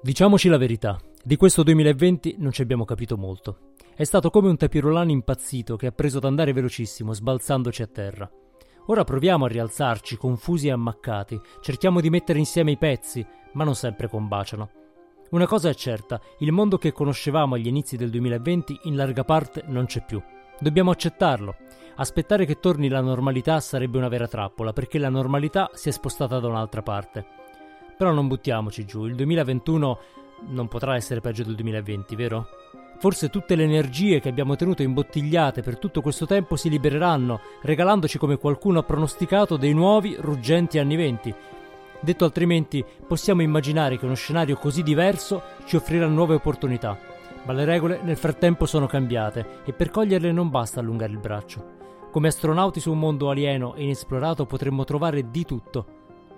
Diciamoci la verità, di questo 2020 non ci abbiamo capito molto. È stato come un tapirolano impazzito che ha preso ad andare velocissimo, sbalzandoci a terra. Ora proviamo a rialzarci, confusi e ammaccati, cerchiamo di mettere insieme i pezzi, ma non sempre combaciano. Una cosa è certa, il mondo che conoscevamo agli inizi del 2020 in larga parte non c'è più. Dobbiamo accettarlo. Aspettare che torni la normalità sarebbe una vera trappola, perché la normalità si è spostata da un'altra parte. Però non buttiamoci giù, il 2021 non potrà essere peggio del 2020, vero? Forse tutte le energie che abbiamo tenuto imbottigliate per tutto questo tempo si libereranno, regalandoci come qualcuno ha pronosticato dei nuovi, ruggenti anni venti. Detto altrimenti, possiamo immaginare che uno scenario così diverso ci offrirà nuove opportunità. Ma le regole nel frattempo sono cambiate e per coglierle non basta allungare il braccio. Come astronauti su un mondo alieno e inesplorato potremmo trovare di tutto,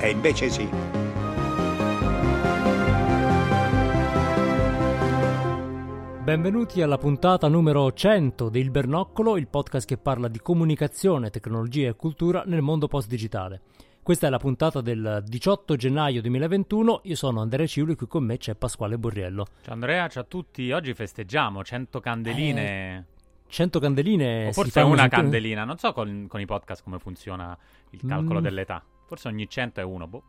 E invece sì. Benvenuti alla puntata numero 100 di Il Bernoccolo, il podcast che parla di comunicazione, tecnologia e cultura nel mondo post-digitale. Questa è la puntata del 18 gennaio 2021, io sono Andrea Ciuli e qui con me c'è Pasquale Borriello. Ciao Andrea, ciao a tutti. Oggi festeggiamo 100 candeline. 100 candeline... o forse una sentire- candelina. Non so con, con i podcast come funziona il calcolo Mm. dell'età. Forse ogni 100 è uno. Boh.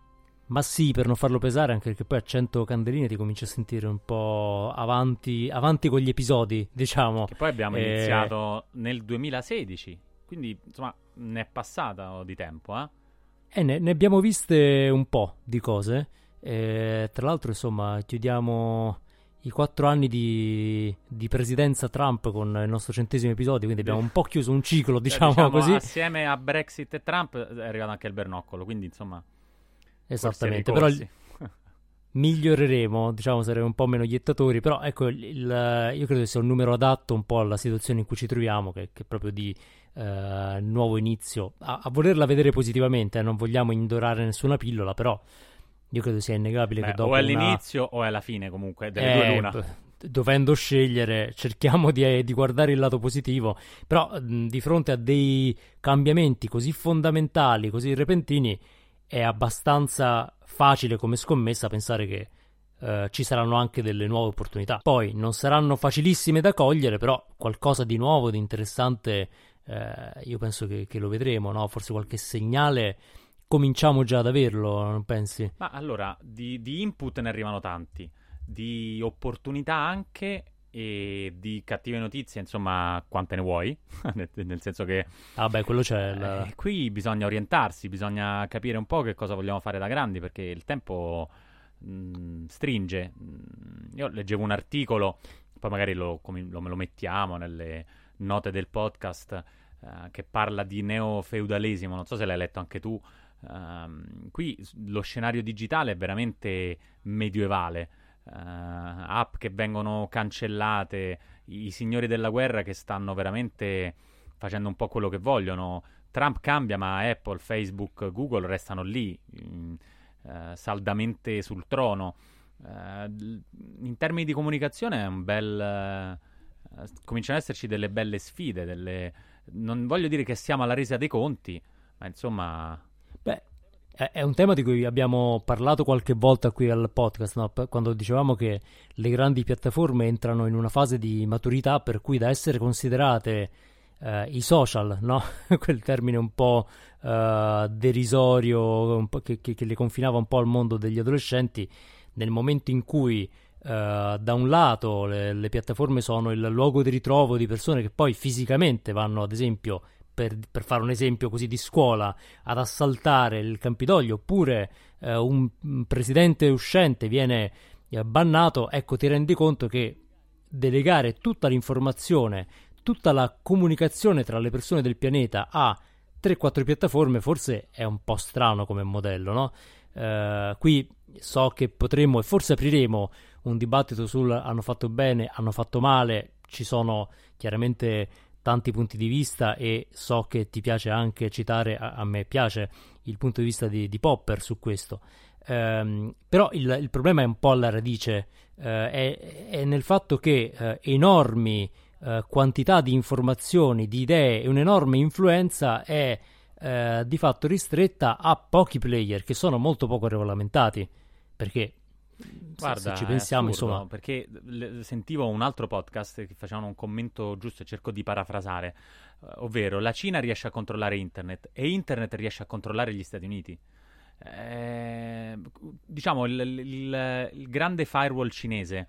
Ma sì, per non farlo pesare, anche perché poi a 100 candeline ti cominci a sentire un po' avanti, avanti con gli episodi, diciamo. Che poi abbiamo Eh, iniziato nel 2016. Quindi, insomma, ne è passato di tempo, eh? E ne, ne abbiamo viste un po' di cose. Eh, tra l'altro, insomma, chiudiamo i quattro anni di, di presidenza Trump con il nostro centesimo episodio, quindi abbiamo un po' chiuso un ciclo, Cioè, diciamo, così. Assieme a Brexit e Trump è arrivato anche il bernoccolo. Quindi, insomma, Esattamente, però miglioreremo, diciamo, saremo un po' meno iettatori, però ecco, il- il- io credo che sia un numero adatto un po' alla situazione in cui ci troviamo, che, che è proprio di eh, nuovo inizio, a, a volerla vedere positivamente, eh, non vogliamo indorare nessuna pillola, però io credo sia innegabile Beh, che dopo o è una- all'inizio o è alla fine, comunque. Delle Eh, due l'una. b- Dovendo scegliere, cerchiamo di, eh, di guardare il lato positivo, però mh, di fronte a dei cambiamenti così fondamentali, così repentini, è abbastanza facile come scommessa pensare che eh, ci saranno anche delle nuove opportunità. Poi non saranno facilissime da cogliere, però qualcosa di nuovo, di interessante, eh, io penso che, che lo vedremo, no? Forse qualche segnale cominciamo già ad averlo, non pensi? Ma allora, di, di input ne arrivano tanti, di opportunità anche e di cattive notizie, insomma, quante ne vuoi, nel, senso che Ah beh, quello c'è. la- eh, qui bisogna orientarsi, bisogna capire un po' che cosa vogliamo fare da grandi, perché il tempo mh, stringe. Mm, Io leggevo un articolo, poi magari lo, come- lo- lo mettiamo nelle note del podcast, eh, che parla di neofeudalesimo, non so se l'hai letto anche tu. Ehm, qui lo scenario digitale è veramente medievale. Eh, app che vengono cancellate, i, signori della guerra che stanno veramente facendo un po' quello che vogliono. Trump cambia, ma Apple, Facebook, Google restano lì, mm, eh, saldamente sul trono. L- in termini di comunicazione è un bel... cominciano ad esserci delle belle sfide, delle... non voglio dire che siamo alla resa dei conti, ma insomma... È, un tema di cui abbiamo parlato qualche volta qui al podcast, no? Quando dicevamo che le grandi piattaforme entrano in una fase di maturità per cui da essere considerate eh, i social, no? Quel termine un po' eh, derisorio, un po' che, che- che le confinava un po' al mondo degli adolescenti, nel momento in cui eh, da un lato le, le piattaforme sono il luogo di ritrovo di persone che poi fisicamente vanno, ad esempio, per, per fare un esempio così di scuola, ad assaltare il Campidoglio, oppure eh, un, presidente uscente viene eh, bannato, ecco ti rendi conto che delegare tutta l'informazione, tutta la comunicazione tra le persone del pianeta a 3-4 piattaforme forse è un po' strano come modello, no? Uh, qui so che potremmo e forse apriremo un dibattito sul hanno fatto bene, hanno fatto male, ci sono chiaramente tanti punti di vista e so che ti piace anche citare, a, a me piace il punto di vista di, di Popper su questo. Um, però il, il, problema è un po' alla radice, uh, è, è, nel fatto che uh, enormi uh, quantità di informazioni, di idee e un'enorme influenza è di fatto ristretta a pochi player che sono molto poco regolamentati. Perché Guarda, se ci pensiamo, assurdo, insomma. Perché sentivo un altro podcast che facevano un commento giusto e cerco di parafrasare, uh, ovvero la Cina riesce a controllare internet e internet riesce a controllare gli Stati Uniti. Eh, diciamo il, il, il, grande firewall cinese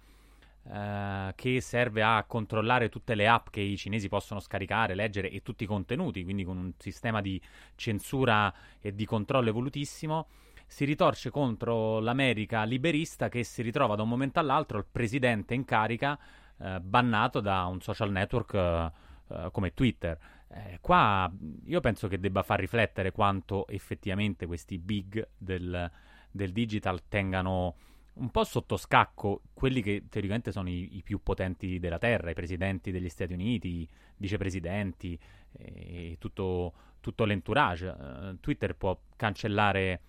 eh, che serve a controllare tutte le app che i cinesi possono scaricare, leggere e tutti i contenuti, quindi con un sistema di censura e di controllo evolutissimo si ritorce contro l'America liberista che si ritrova da un momento all'altro il presidente in carica eh, bannato da un social network eh, eh, come Twitter. Eh, qua io penso che debba far riflettere quanto effettivamente questi big del, del digital tengano un po' sotto scacco quelli che teoricamente sono i, i, più potenti della terra, i presidenti degli Stati Uniti, i vicepresidenti e tutto, tutto l'entourage. Uh, Twitter può cancellare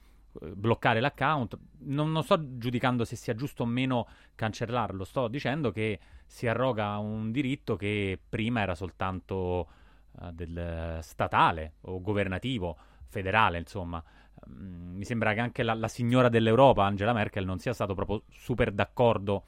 bloccare l'account. Non, non, sto giudicando se sia giusto o meno cancellarlo, sto dicendo che si arroga un diritto che prima era soltanto uh, del statale o governativo, federale, insomma. Mm, mi sembra che anche la, la, signora dell'Europa, Angela Merkel, non sia stato proprio super d'accordo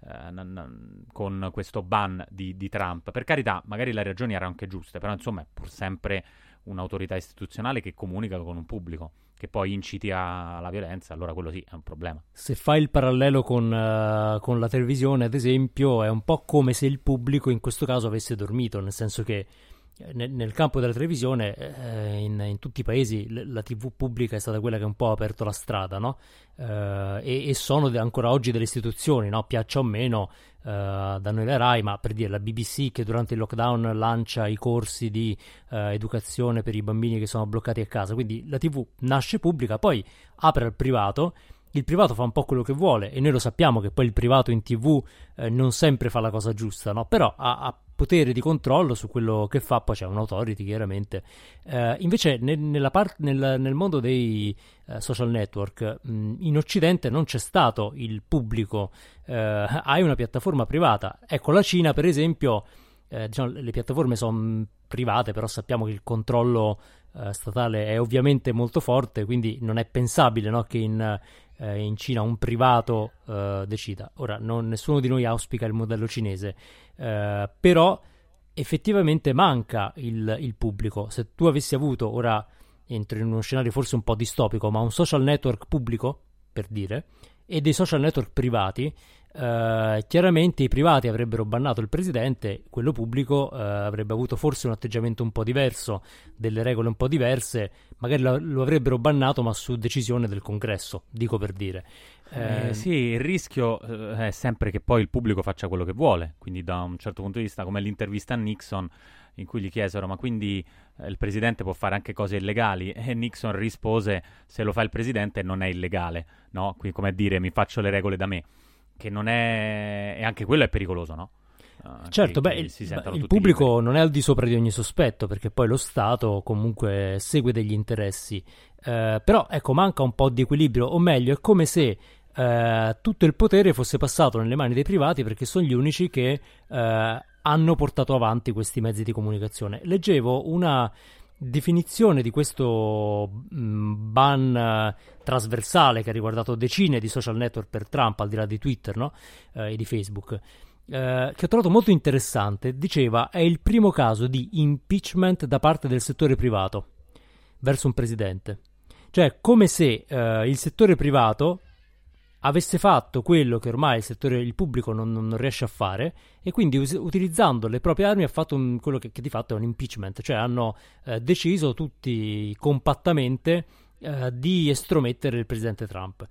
uh, n- n- con questo ban di, di Trump. Per carità, magari le ragioni erano anche giuste, però insomma è pur sempre un'autorità istituzionale che comunica con un pubblico che poi inciti alla violenza, allora quello sì è un problema. Se fai il parallelo con, uh, con, la televisione, ad esempio, è un po' come se il pubblico in questo caso avesse dormito, nel senso che nel, nel campo della televisione, eh, in, in, tutti i paesi, la TV pubblica è stata quella che un po' ha aperto la strada, no? eh, e, e, sono de- ancora oggi delle istituzioni, no? piaccia o meno, eh, da noi la RAI, ma per dire la BBC che durante il lockdown lancia i corsi di eh, educazione per i bambini che sono bloccati a casa. Quindi la TV nasce pubblica, poi apre al privato il privato fa un po' quello che vuole e noi lo sappiamo che poi il privato in tv eh, non sempre fa la cosa giusta, no? però ha, ha, potere di controllo su quello che fa, poi c'è un'autority chiaramente. Eh, invece nel, part- nel, nel, mondo dei eh, social network mh, in Occidente non c'è stato il pubblico, eh, hai una piattaforma privata. Ecco, la Cina per esempio, eh, diciamo, le piattaforme sono private, però sappiamo che il controllo eh, statale è ovviamente molto forte, quindi non è pensabile no, che in eh, in Cina un privato eh, decida. Ora, non, nessuno di noi auspica il modello cinese, eh, però effettivamente manca il, il, pubblico. Se tu avessi avuto, ora entro in uno scenario forse un po' distopico, ma un social network pubblico, per dire, e dei social network privati, Uh, chiaramente i privati avrebbero bannato il presidente, quello pubblico uh, avrebbe avuto forse un atteggiamento un po' diverso, delle regole un po' diverse, magari lo, lo avrebbero bannato ma su decisione del congresso, dico per dire. Eh, sì, il rischio eh, è sempre che poi il pubblico faccia quello che vuole, quindi da un certo punto di vista, come l'intervista a Nixon, in cui gli chiesero ma quindi eh, il presidente può fare anche cose illegali e Nixon rispose se lo fa il presidente non è illegale, no? Quindi come a dire mi faccio le regole da me che non è... e anche quello è pericoloso, no? Uh, certo, che, beh, che il, il pubblico liberi. non è al di sopra di ogni sospetto perché poi lo Stato comunque segue degli interessi, uh, però ecco manca un po' di equilibrio, o meglio è come se uh, tutto il potere fosse passato nelle mani dei privati perché sono gli unici che hanno portato avanti questi mezzi di comunicazione. Leggevo una definizione di questo mm, ban eh, trasversale che ha riguardato decine di social network per Trump, al di là di Twitter no? eh, e di Facebook, eh, che ho trovato molto interessante, diceva è il primo caso di impeachment da parte del settore privato verso un presidente. Cioè, come se eh, il settore privato avesse fatto quello che ormai il settore il pubblico non, non riesce a fare e quindi us- utilizzando le proprie armi ha fatto un, quello che, che, di fatto è un impeachment, cioè hanno eh, deciso tutti compattamente eh, di estromettere il presidente Trump.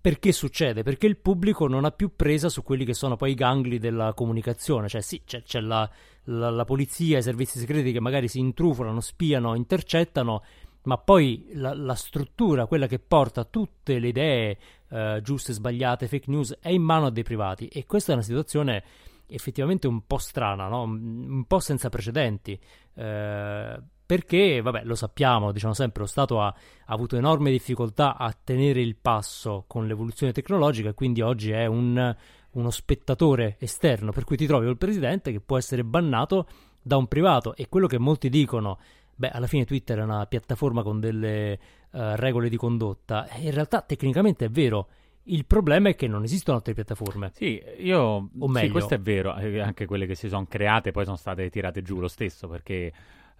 perché succede? Perché il pubblico non ha più presa su quelli che sono poi i gangli della comunicazione, cioè sì, c'è, c'è la, la, la, polizia, i servizi segreti che magari si intrufolano, spiano, intercettano, ma poi la, la struttura, quella che porta tutte le idee eh, giuste, sbagliate, fake news, è in mano a dei privati e questa è una situazione effettivamente un po' strana, no? un po' senza precedenti. Eh, perché, vabbè, lo sappiamo, diciamo sempre, lo Stato ha, ha, avuto enorme difficoltà a tenere il passo con l'evoluzione tecnologica e quindi oggi è un, uno spettatore esterno, per cui ti trovi col presidente che può essere bannato da un privato e quello che molti dicono, beh, alla fine Twitter è una piattaforma con delle uh, regole di condotta, in realtà tecnicamente è vero. Il problema è che non esistono altre piattaforme. Sì, io. O meglio, sì, questo è vero. Eh, anche quelle che si sono create poi sono state tirate giù lo stesso perché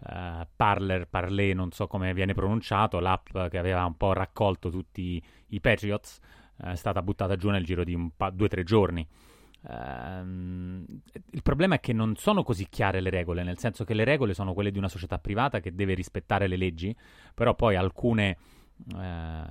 uh, Parler, Parler, non so come viene pronunciato, l'app che aveva un po' raccolto tutti i Patriots, uh, è stata buttata giù nel giro di un pa- due o tre giorni. Uh, il problema è che non sono così chiare le regole, nel senso che le regole sono quelle di una società privata che deve rispettare le leggi, però poi alcune eh,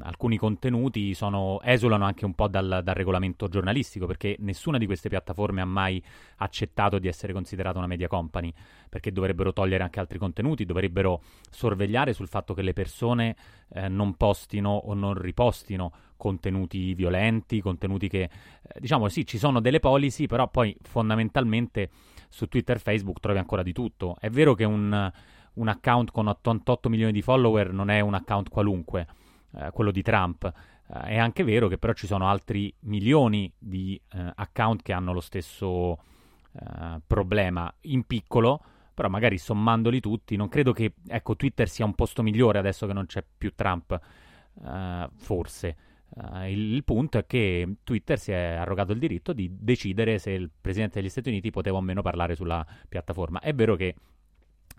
alcuni contenuti sono, esulano anche un po' dal, dal, regolamento giornalistico perché nessuna di queste piattaforme ha mai accettato di essere considerata una media company perché dovrebbero togliere anche altri contenuti, dovrebbero sorvegliare sul fatto che le persone eh, non postino o non ripostino contenuti violenti, contenuti che eh, diciamo sì ci sono delle policy però poi fondamentalmente su Twitter e Facebook trovi ancora di tutto. È vero che un un account con 88 milioni di follower non è un account qualunque, eh, quello di Trump. Eh, è anche vero che però ci sono altri milioni di eh, account che hanno lo stesso eh, problema in piccolo, però magari sommandoli tutti, non credo che ecco, Twitter sia un posto migliore adesso che non c'è più Trump, eh, forse. Uh, il, il, punto è che Twitter si è arrogato il diritto di decidere se il presidente degli Stati Uniti poteva o meno parlare sulla piattaforma. È vero che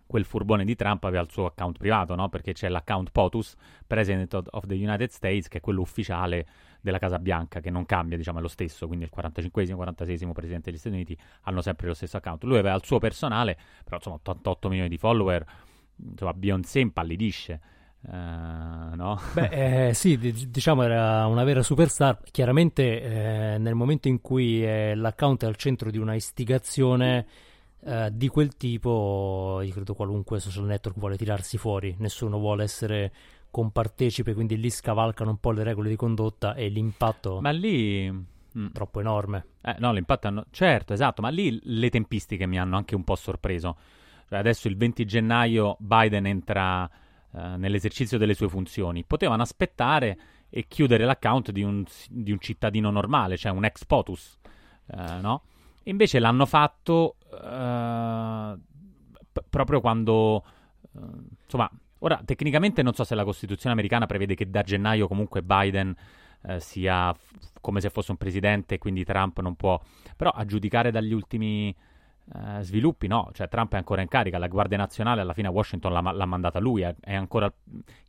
quel furbone di Trump aveva il suo account privato, no? Perché c'è l'account POTUS, President of the United States, che è quello ufficiale della Casa Bianca, che non cambia, diciamo, è lo stesso, quindi il 45esimo, 46esimo Presidente degli Stati Uniti hanno sempre lo stesso account. Lui aveva il suo personale, però insomma 88 milioni di follower, insomma Beyoncé impallidisce. Uh, no? Beh, eh, sì, d- diciamo era una vera superstar. Chiaramente eh, nel momento in cui eh, l'account è al centro di una istigazione eh, di quel tipo, io credo qualunque social network vuole tirarsi fuori, nessuno vuole essere compartecipe, quindi lì scavalcano un po' le regole di condotta e l'impatto ma lì mm. troppo enorme. Eh, no, l'impatto hanno... certo, esatto, ma lì le tempistiche mi hanno anche un po' sorpreso. Cioè, adesso il 20 gennaio Biden entra uh, nell'esercizio delle sue funzioni. Potevano aspettare e chiudere l'account di un, di un cittadino normale, cioè un ex POTUS, uh, no? Invece l'hanno fatto uh, p- proprio quando... Uh, insomma, ora tecnicamente non so se la Costituzione americana prevede che da gennaio comunque Biden uh, sia f- come se fosse un presidente quindi Trump non può... Però a giudicare dagli ultimi... Uh, sviluppi no, cioè Trump è ancora in carica, la Guardia Nazionale alla fine a Washington l'ha, l'ha mandata lui, è, è, ancora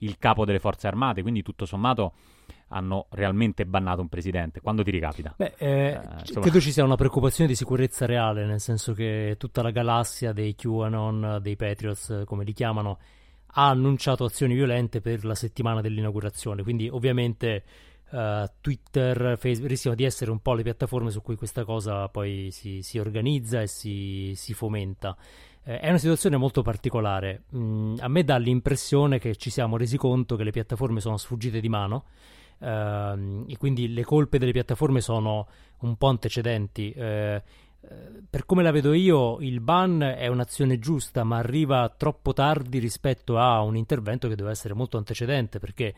il capo delle forze armate, quindi tutto sommato hanno realmente bannato un presidente. Quando ti ricapita? Beh, eh, eh, credo ci sia una preoccupazione di sicurezza reale, nel senso che tutta la galassia dei QAnon, dei Patriots, come li chiamano, ha annunciato azioni violente per la settimana dell'inaugurazione. Quindi, ovviamente, uh, Twitter, Facebook rischiano di essere un po' le piattaforme su cui questa cosa poi si, si organizza e si, si fomenta. Eh, è una situazione molto particolare. Mm, a me dà l'impressione che ci siamo resi conto che le piattaforme sono sfuggite di mano Uh, e quindi le colpe delle piattaforme sono un po' antecedenti. Uh, per come la vedo io, il ban è un'azione giusta, ma arriva troppo tardi rispetto a un intervento che deve essere molto antecedente, perché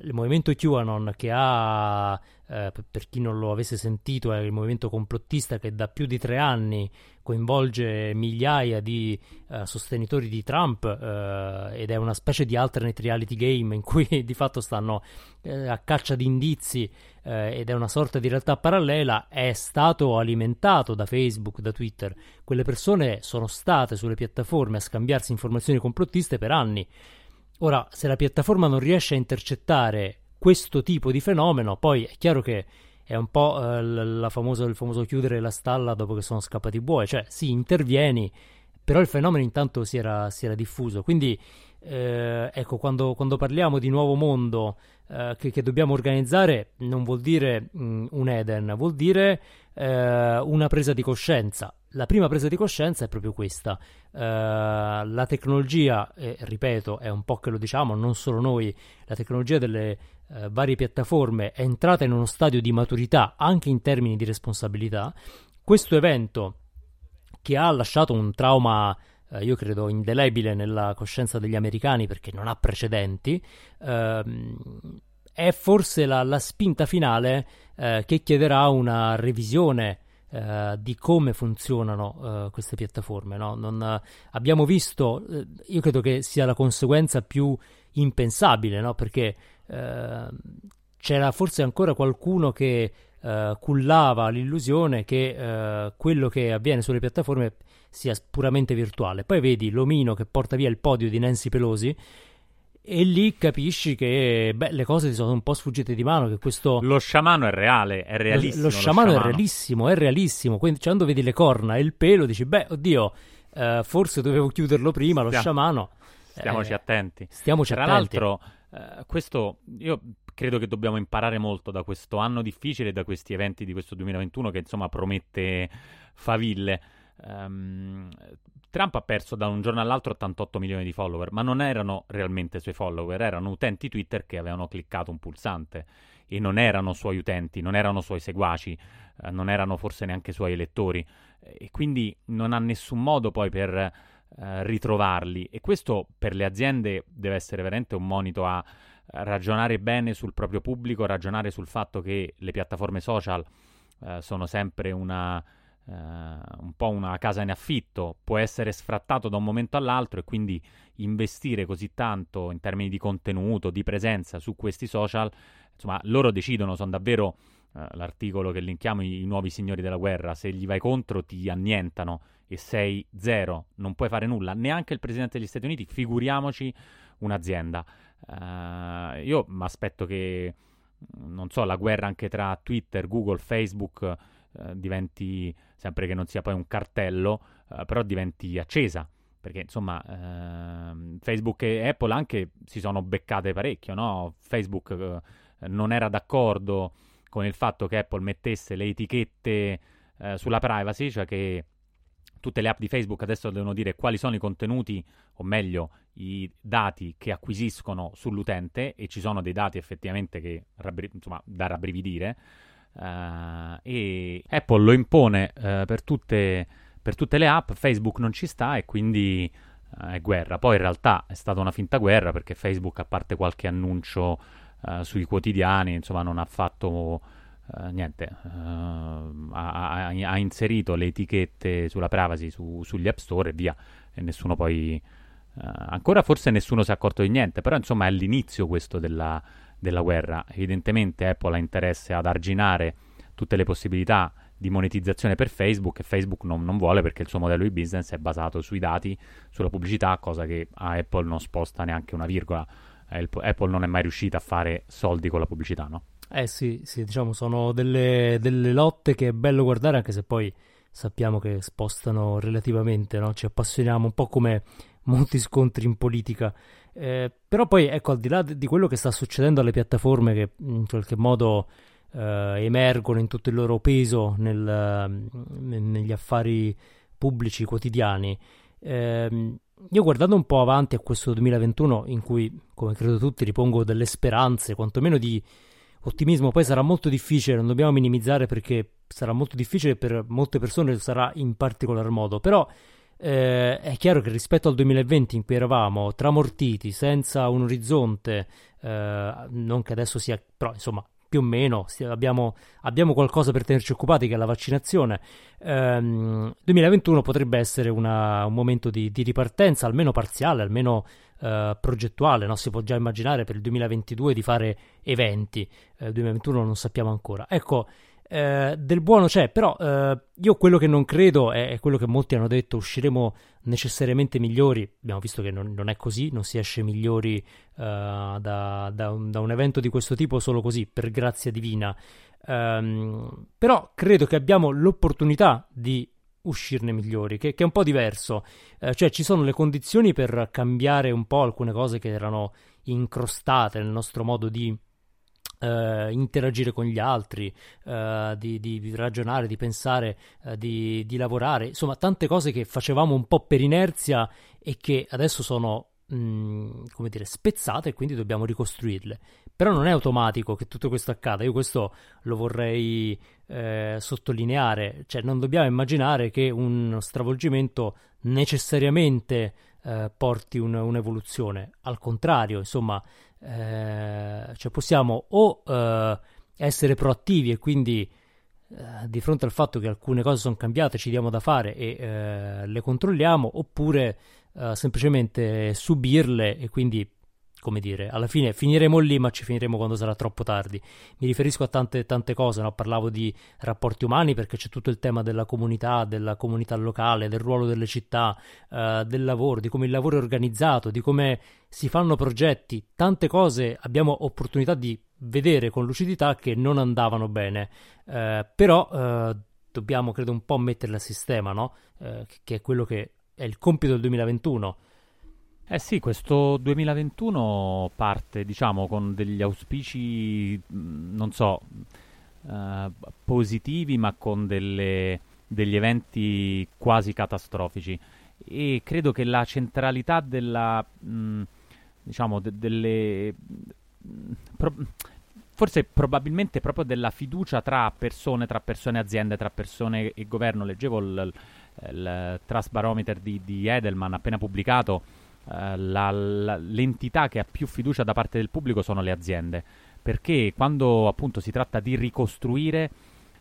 il movimento QAnon che ha, eh, per chi non lo avesse sentito, è il movimento complottista che da più di tre anni coinvolge migliaia di eh, sostenitori di Trump eh, ed è una specie di alternate reality game in cui di fatto stanno eh, a caccia di indizi eh, ed è una sorta di realtà parallela, è stato alimentato da Facebook, da Twitter. Quelle persone sono state sulle piattaforme a scambiarsi informazioni complottiste per anni Ora, se la piattaforma non riesce a intercettare questo tipo di fenomeno, poi è chiaro che è un po' eh, famosa, il famoso chiudere la stalla dopo che sono scappati i buoi, cioè sì, intervieni, però il fenomeno intanto si era, si era diffuso, quindi eh, ecco, quando, quando, parliamo di nuovo mondo eh, che, che, dobbiamo organizzare, non vuol dire mh, mm, un Eden, vuol dire eh, una presa di coscienza. La prima presa di coscienza è proprio questa. Eh, la tecnologia, ripeto, è un po' che lo diciamo, non solo noi, la tecnologia delle eh, varie piattaforme è entrata in uno stadio di maturità anche in termini di responsabilità. Questo evento che ha lasciato un trauma eh, io credo indelebile nella coscienza degli americani perché non ha precedenti, ehm, è forse la, la spinta finale eh, che chiederà una revisione eh, di come funzionano uh, queste piattaforme. No? Non, uh, abbiamo visto, uh, io credo che sia la conseguenza più impensabile, no? perché c'era forse ancora qualcuno che cullava l'illusione che quello che avviene sulle piattaforme sia puramente virtuale. Poi vedi l'omino che porta via il podio di Nancy Pelosi e lì capisci che beh, le cose ti sono un po' sfuggite di mano. Che questo... Lo sciamano è reale, è realissimo. Lo, lo, sciamano, lo sciamano, è realissimo, è realissimo. Quindi quando vedi le corna e il pelo, dici: Beh, oddio, eh, forse dovevo chiuderlo prima. Lo Stiamo, sciamano. Stiamoci eh, attenti. Stiamoci Tra attenti. l'altro, eh, questo io credo che dobbiamo imparare molto da questo anno difficile da questi eventi di questo 2021 che insomma promette faville. Um, Trump ha perso da un giorno all'altro 88 milioni di follower, ma non erano realmente suoi follower, erano utenti Twitter che avevano cliccato un pulsante. E non erano suoi utenti, non erano suoi seguaci, eh, non erano forse neanche suoi elettori. E quindi non ha nessun modo poi per eh, ritrovarli. E questo per le aziende deve essere veramente un monito a ragionare bene sul proprio pubblico, ragionare sul fatto che le piattaforme social eh, sono sempre una eh, un po' una casa in affitto, può essere sfrattato da un momento all'altro e quindi investire così tanto in termini di contenuto, di presenza su questi social, insomma, loro decidono, sono davvero eh, l'articolo che linkiamo i, i nuovi signori della guerra, se gli vai contro ti annientano e sei zero, non puoi fare nulla, neanche il presidente degli Stati Uniti, figuriamoci un'azienda. Uh, io mi aspetto che, non so, la guerra anche tra Twitter, Google, Facebook uh, diventi sempre che non sia poi un cartello, eh, però diventi accesa. Perché insomma, ehm, Facebook e Apple anche si sono beccate parecchio, no? Facebook non era d'accordo con il fatto che Apple mettesse le etichette sulla privacy, cioè che tutte le app di Facebook adesso devono dire quali sono i contenuti, o meglio, i dati che acquisiscono sull'utente, e ci sono dei dati effettivamente che insomma, da rabbrividire. Uh, e Apple lo impone uh, per, tutte, per, tutte, le app, Facebook non ci sta e quindi uh, è guerra. Poi in realtà è stata una finta guerra perché Facebook, a parte qualche annuncio sui quotidiani, insomma, non ha fatto niente. Ha, ha, ha, inserito le etichette sulla privacy su, sugli app store e via. E nessuno poi. ancora forse nessuno si è accorto di niente, però insomma è l'inizio questo della della guerra. Evidentemente Apple ha interesse ad arginare tutte le possibilità di monetizzazione per Facebook e Facebook non, non, vuole perché il suo modello di business è basato sui dati, sulla pubblicità, cosa che a Apple non sposta neanche una virgola. Apple non è mai riuscita a fare soldi con la pubblicità, no? Eh sì, sì diciamo sono delle, delle lotte che è bello guardare anche se poi sappiamo che spostano relativamente, no? Ci appassioniamo un po' come molti scontri in politica. Eh, però poi, ecco, al di là di quello che sta succedendo alle piattaforme che in qualche modo eh, emergono in tutto il loro peso nel, negli affari pubblici quotidiani, eh, io guardando un po' avanti a questo 2021 in cui, come credo tutti, ripongo delle speranze, quantomeno di ottimismo, poi sarà molto difficile, non dobbiamo minimizzare perché sarà molto difficile per molte persone, sarà in particolar modo, però eh, è chiaro che rispetto al 2020 in cui eravamo tramortiti, senza un orizzonte, eh, non che adesso sia, però insomma più o meno abbiamo, abbiamo, qualcosa per tenerci occupati che è la vaccinazione. Ehm, 2021 potrebbe essere una, un momento di, di, ripartenza, almeno parziale, almeno eh, progettuale. No? Si può già immaginare per il 2022 di fare eventi. Eh, il 2021 non sappiamo ancora. Ecco, eh, del buono c'è, però eh, io quello che non credo è, è, quello che molti hanno detto, usciremo necessariamente migliori, abbiamo visto che non, non è così, non si esce migliori uh, da, da, un, da, un, evento di questo tipo solo così, per grazia divina, um, però credo che abbiamo l'opportunità di uscirne migliori, che, che, è un po' diverso. Eh, cioè ci sono le condizioni per cambiare un po' alcune cose che erano incrostate nel nostro modo di Uh, interagire con gli altri, uh, di, di, ragionare, di pensare, uh, di, di, lavorare, insomma tante cose che facevamo un po' per inerzia e che adesso sono, mh, mm, come dire, spezzate e quindi dobbiamo ricostruirle. Però non è automatico che tutto questo accada, io questo lo vorrei eh, sottolineare, cioè non dobbiamo immaginare che un stravolgimento necessariamente eh, porti un, un'evoluzione, al contrario, insomma, eh, cioè possiamo o eh, essere proattivi e quindi eh, di fronte al fatto che alcune cose sono cambiate ci diamo da fare e eh, le controlliamo, oppure semplicemente subirle e quindi come dire, alla fine finiremo lì, ma ci finiremo quando sarà troppo tardi. Mi riferisco a tante, tante cose, no? parlavo di rapporti umani perché c'è tutto il tema della comunità, della comunità locale, del ruolo delle città, uh, del lavoro, di come il lavoro è organizzato, di come si fanno progetti, tante cose abbiamo opportunità di vedere con lucidità che non andavano bene, uh, però uh, dobbiamo, credo, un po' metterle a sistema, no? che è quello che è il compito del 2021 eh sì, questo 2021 parte, diciamo, con degli auspici, non so, eh, positivi, ma con delle, degli eventi quasi catastrofici. E credo che la centralità della, mh, diciamo, de- delle... Pro- forse probabilmente proprio della fiducia tra persone, tra persone e aziende, tra persone e governo. Leggevo il, il, il Trust Barometer di, di Edelman appena pubblicato la, la, l'entità che ha più fiducia da parte del pubblico sono le aziende, perché quando appunto si tratta di ricostruire,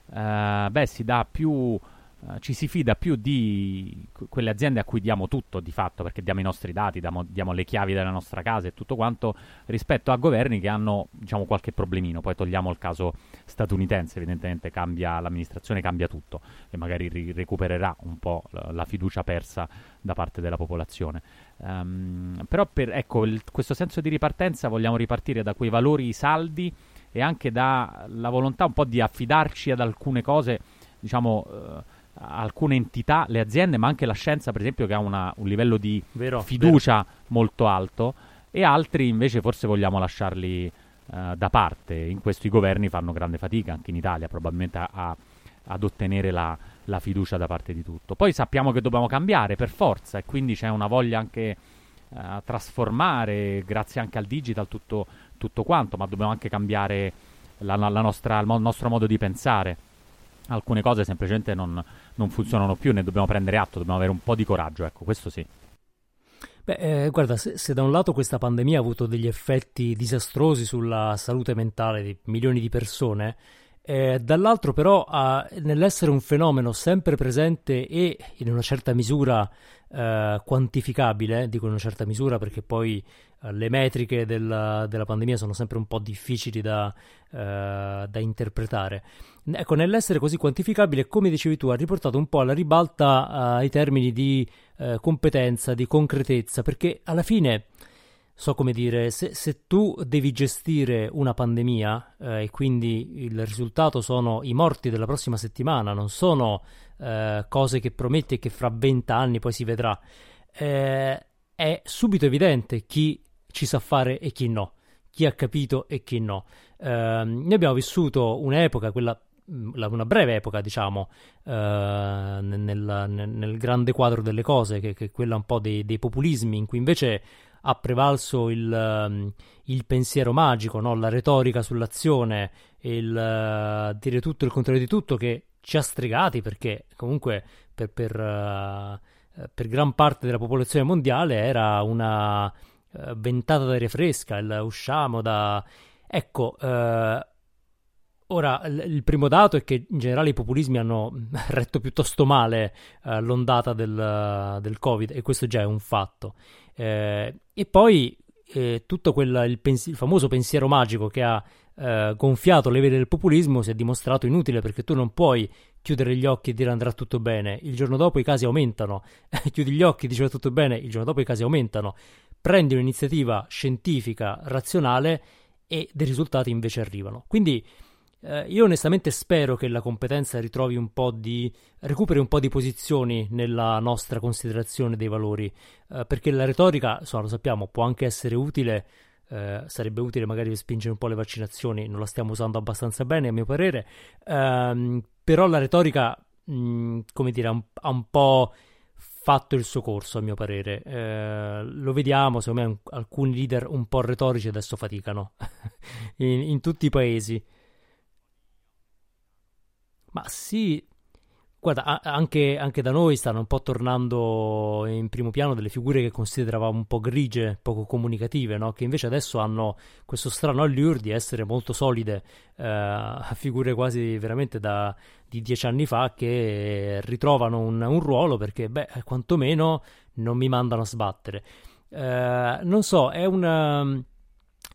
uh, beh, si più Uh, ci si fida più di quelle aziende a cui diamo tutto di fatto, perché diamo i nostri dati, diamo, diamo, le chiavi della nostra casa e tutto quanto, rispetto a governi che hanno diciamo, qualche problemino. Poi togliamo il caso statunitense, evidentemente cambia, l'amministrazione cambia tutto e magari ri- recupererà un po' la, la, fiducia persa da parte della popolazione. Um, però per ecco, il, questo senso di ripartenza vogliamo ripartire da quei valori saldi e anche dalla volontà un po' di affidarci ad alcune cose, diciamo... Uh, alcune entità, le aziende, ma anche la scienza, per esempio, che ha una, un livello di vero, fiducia vero. molto alto, e altri invece forse vogliamo lasciarli uh, da parte. In questo i governi fanno grande fatica, anche in Italia, probabilmente a, a, ad ottenere la, la, fiducia da parte di tutto. Poi sappiamo che dobbiamo cambiare per forza, e quindi c'è una voglia anche uh, trasformare, grazie anche al digital, tutto, tutto quanto, ma dobbiamo anche cambiare la, la nostra, il nostro modo di pensare alcune cose semplicemente non, non, funzionano più, ne dobbiamo prendere atto, dobbiamo avere un po' di coraggio, ecco, questo sì. Beh, eh, guarda, se, se, da un lato questa pandemia ha avuto degli effetti disastrosi sulla salute mentale di milioni di persone, eh, dall'altro però ha, nell'essere un fenomeno sempre presente e in una certa misura eh, quantificabile, dico in una certa misura perché poi eh, le metriche della, della, pandemia sono sempre un po' difficili da, eh, da, interpretare. Ecco, nell'essere così quantificabile, come dicevi tu, ha riportato un po' alla ribalta eh, ai termini di eh, competenza, di concretezza, perché alla fine so come dire, se, se, tu devi gestire una pandemia eh, e quindi il risultato sono i morti della prossima settimana, non sono eh, cose che prometti e che fra vent'anni poi si vedrà, eh, è subito evidente chi ci sa fare e chi no, chi ha capito e chi no. Ehm, noi abbiamo vissuto un'epoca, quella una breve epoca, diciamo, uh, nel, nel, grande quadro delle cose, che, che è quella un po' dei, dei, populismi, in cui invece ha prevalso il, um, il pensiero magico, no? la retorica sull'azione, il uh, dire tutto il contrario di tutto, che ci ha stregati perché comunque per, per, uh, per gran parte della popolazione mondiale era una ventata d'aria fresca, il, usciamo da... Ecco, Ora, il primo dato è che in generale i populismi hanno retto piuttosto male uh, l'ondata del, del, Covid e questo già è un fatto. Eh, e poi eh, tutto quel, il, pens- il, famoso pensiero magico che ha eh, gonfiato le vele del populismo si è dimostrato inutile perché tu non puoi chiudere gli occhi e dire andrà tutto bene. Il giorno dopo i casi aumentano. Chiudi gli occhi e dici tutto bene, il giorno dopo i casi aumentano. Prendi un'iniziativa scientifica, razionale e dei risultati invece arrivano. Quindi eh, io onestamente spero che la competenza ritrovi un po' di recuperi un po' di posizioni nella nostra considerazione dei valori, eh, perché la retorica, insomma, lo sappiamo, può anche essere utile. Eh, sarebbe utile magari spingere un po' le vaccinazioni, non la stiamo usando abbastanza bene a mio parere, ehm, però la retorica, mh, mm, come dire, ha un, ha un, po' fatto il suo corso a mio parere. Eh, lo vediamo, secondo me un, alcuni leader un po' retorici adesso faticano in, in tutti i paesi. Ma sì, guarda, anche, anche, da noi stanno un po' tornando in primo piano delle figure che consideravamo un po' grigie, poco comunicative, no? che invece adesso hanno questo strano allure di essere molto solide, eh, figure quasi veramente da, di dieci anni fa che ritrovano un, un ruolo perché, beh, quantomeno non mi mandano a sbattere. Eh, non so, è una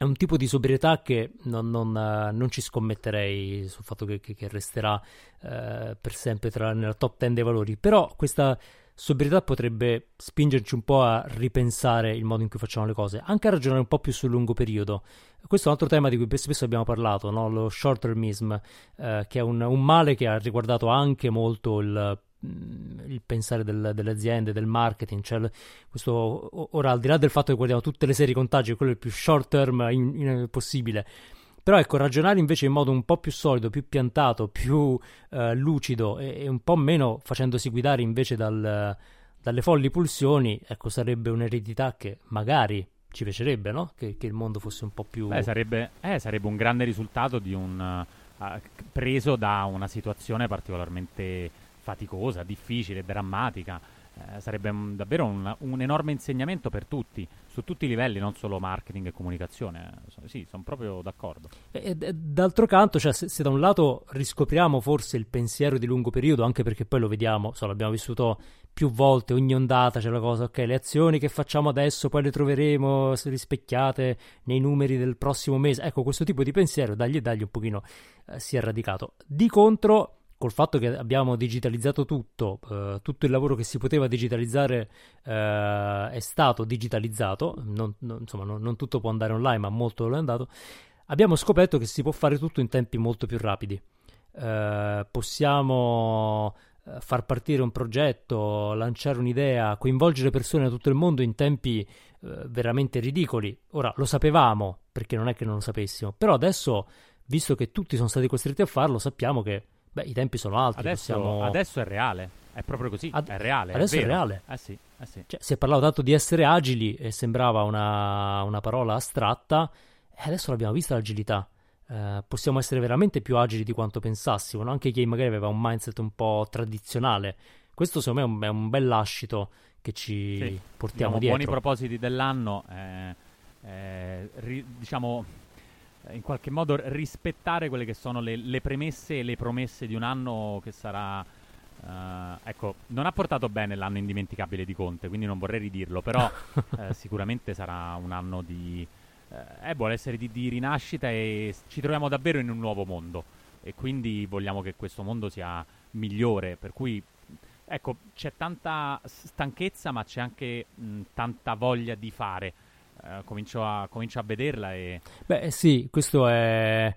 è un tipo di sobrietà che non, non, uh, non ci scommetterei sul fatto che, che, che resterà uh, per sempre tra, nella top 10 dei valori, però questa sobrietà potrebbe spingerci un po' a ripensare il modo in cui facciamo le cose, anche a ragionare un po' più sul lungo periodo. Questo è un altro tema di cui spesso abbiamo parlato, no? lo short termism, uh, che è un, un male che ha riguardato anche molto il il pensare del, delle aziende, del marketing, cioè questo, ora al di là del fatto che guardiamo tutte le serie contagi, quello è il più short term in, in, possibile, però ecco, ragionare invece in modo un po' più solido, più piantato, più eh, lucido e, e, un po' meno facendosi guidare invece dal, dalle folli pulsioni, ecco, sarebbe un'eredità che magari ci piacerebbe, no? Che, che il mondo fosse un po' più... Beh, sarebbe, eh, sarebbe un grande risultato di un... Uh, preso da una situazione particolarmente faticosa, difficile, drammatica. Eh, sarebbe un, davvero un, un, enorme insegnamento per tutti, su tutti i livelli, non solo marketing e comunicazione. Eh, sì, sono proprio d'accordo. E, e, d'altro canto, cioè, se, se, da un lato riscopriamo forse il pensiero di lungo periodo, anche perché poi lo vediamo, so, l'abbiamo vissuto più volte, ogni ondata c'è la cosa, ok, le azioni che facciamo adesso poi le troveremo rispecchiate nei numeri del prossimo mese. Ecco, questo tipo di pensiero, dagli e dagli un pochino eh, si è radicato. Di contro col fatto che abbiamo digitalizzato tutto, eh, tutto il lavoro che si poteva digitalizzare eh, è stato digitalizzato, non, non, insomma non, non, tutto può andare online, ma molto lo è andato, abbiamo scoperto che si può fare tutto in tempi molto più rapidi. Eh, possiamo eh, far partire un progetto, lanciare un'idea, coinvolgere persone da tutto il mondo in tempi eh, veramente ridicoli. Ora lo sapevamo, perché non è che non lo sapessimo, però adesso, visto che tutti sono stati costretti a farlo, sappiamo che Beh, i tempi sono alti. Adesso, possiamo... adesso è reale. È proprio così. Ad... è reale. Adesso è, è reale. Eh sì, eh sì. Cioè, si è parlato tanto di essere agili e sembrava una, una parola astratta. E adesso l'abbiamo vista l'agilità. Eh, possiamo essere veramente più agili di quanto pensassimo. No? Anche chi magari aveva un mindset un po' tradizionale. Questo secondo me è un, è un bel lascito che ci sì. portiamo diciamo, dietro. Buoni propositi dell'anno. Eh, eh, ri, diciamo in qualche modo rispettare quelle che sono le, le, premesse e le promesse di un anno che sarà... Uh, ecco, non ha portato bene l'anno indimenticabile di Conte, quindi non vorrei ridirlo, però uh, sicuramente sarà un anno di... Uh, eh, vuole essere di, di, rinascita e ci troviamo davvero in un nuovo mondo. E quindi vogliamo che questo mondo sia migliore, per cui ecco, c'è tanta stanchezza ma c'è anche mh, tanta voglia di fare eh, comincio, a, comincio, a, vederla e... Beh sì, questo è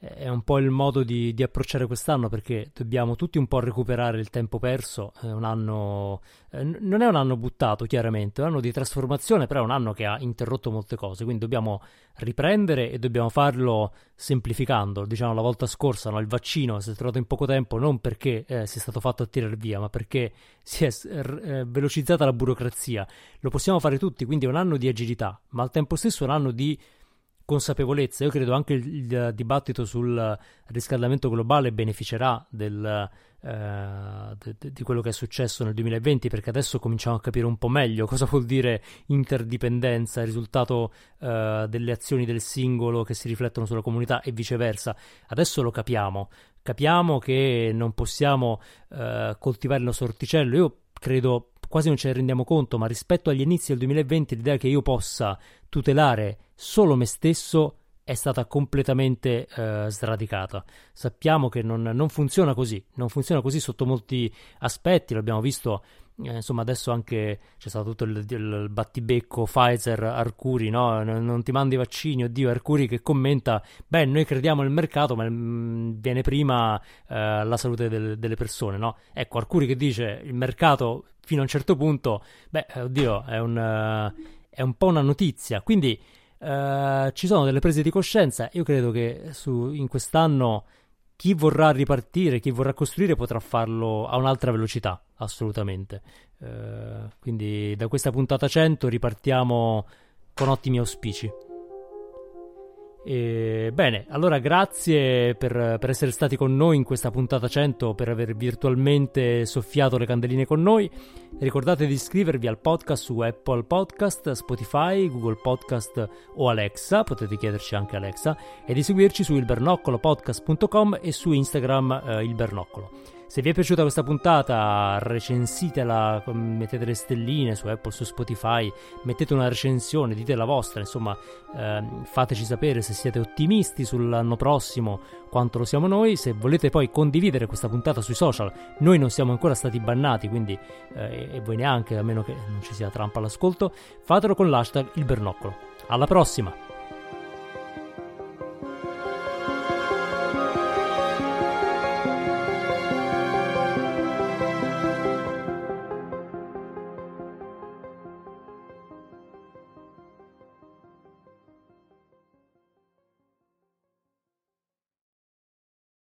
è un po' il modo di, di, approcciare quest'anno perché dobbiamo tutti un po' recuperare il tempo perso. È un anno, eh, non è un anno buttato, chiaramente, è un anno di trasformazione, però è un anno che ha interrotto molte cose. Quindi dobbiamo riprendere e dobbiamo farlo semplificando. Diciamo la volta scorsa, no? il vaccino si è trovato in poco tempo non perché eh, sia stato fatto a tirare via, ma perché si è eh, velocizzata la burocrazia. Lo possiamo fare tutti, quindi è un anno di agilità, ma al tempo stesso è un anno di consapevolezza. Io credo anche il, il dibattito sul riscaldamento globale beneficerà del, eh, de, di quello che è successo nel 2020 perché adesso cominciamo a capire un po' meglio cosa vuol dire interdipendenza, risultato eh, delle azioni del singolo che si riflettono sulla comunità e viceversa. Adesso lo capiamo. Capiamo che non possiamo eh, coltivare il nostro orticello. Io credo quasi non ce ne rendiamo conto, ma rispetto agli inizi del 2020 l'idea che io possa tutelare solo me stesso è stata completamente eh, sradicata. Sappiamo che non, non, funziona così, non funziona così sotto molti aspetti, l'abbiamo visto eh, insomma adesso anche c'è stato tutto il, il battibecco Pfizer Arcuri, no? non, non, ti mandi i vaccini, oddio Arcuri che commenta, beh noi crediamo nel mercato ma mm, viene prima eh, la salute del, delle persone, no? Ecco Arcuri che dice il mercato fino a un certo punto, beh oddio è un, uh, è un po' una notizia, quindi uh, ci sono delle prese di coscienza, io credo che su, in quest'anno chi vorrà ripartire, chi vorrà costruire potrà farlo a un'altra velocità, assolutamente. Eh, quindi da questa puntata 100 ripartiamo con ottimi auspici. E, bene, allora grazie per, per, essere stati con noi in questa puntata 100, per aver virtualmente soffiato le candeline con noi. Ricordate di iscrivervi al podcast su Apple Podcast, Spotify, Google Podcast o Alexa, potete chiederci anche Alexa, e di seguirci su ilbernoccolopodcast.com e su Instagram eh, il Bernoccolo. Se vi è piaciuta questa puntata, recensitela, mettete le stelline su Apple, su Spotify, mettete una recensione, dite la vostra, insomma, ehm, fateci sapere se siete ottimisti sull'anno prossimo quanto lo siamo noi. Se volete poi condividere questa puntata sui social, noi non siamo ancora stati bannati, quindi eh, e voi neanche, a meno che non ci sia Trump all'ascolto, fatelo con l'hashtag il bernoccolo. Alla prossima!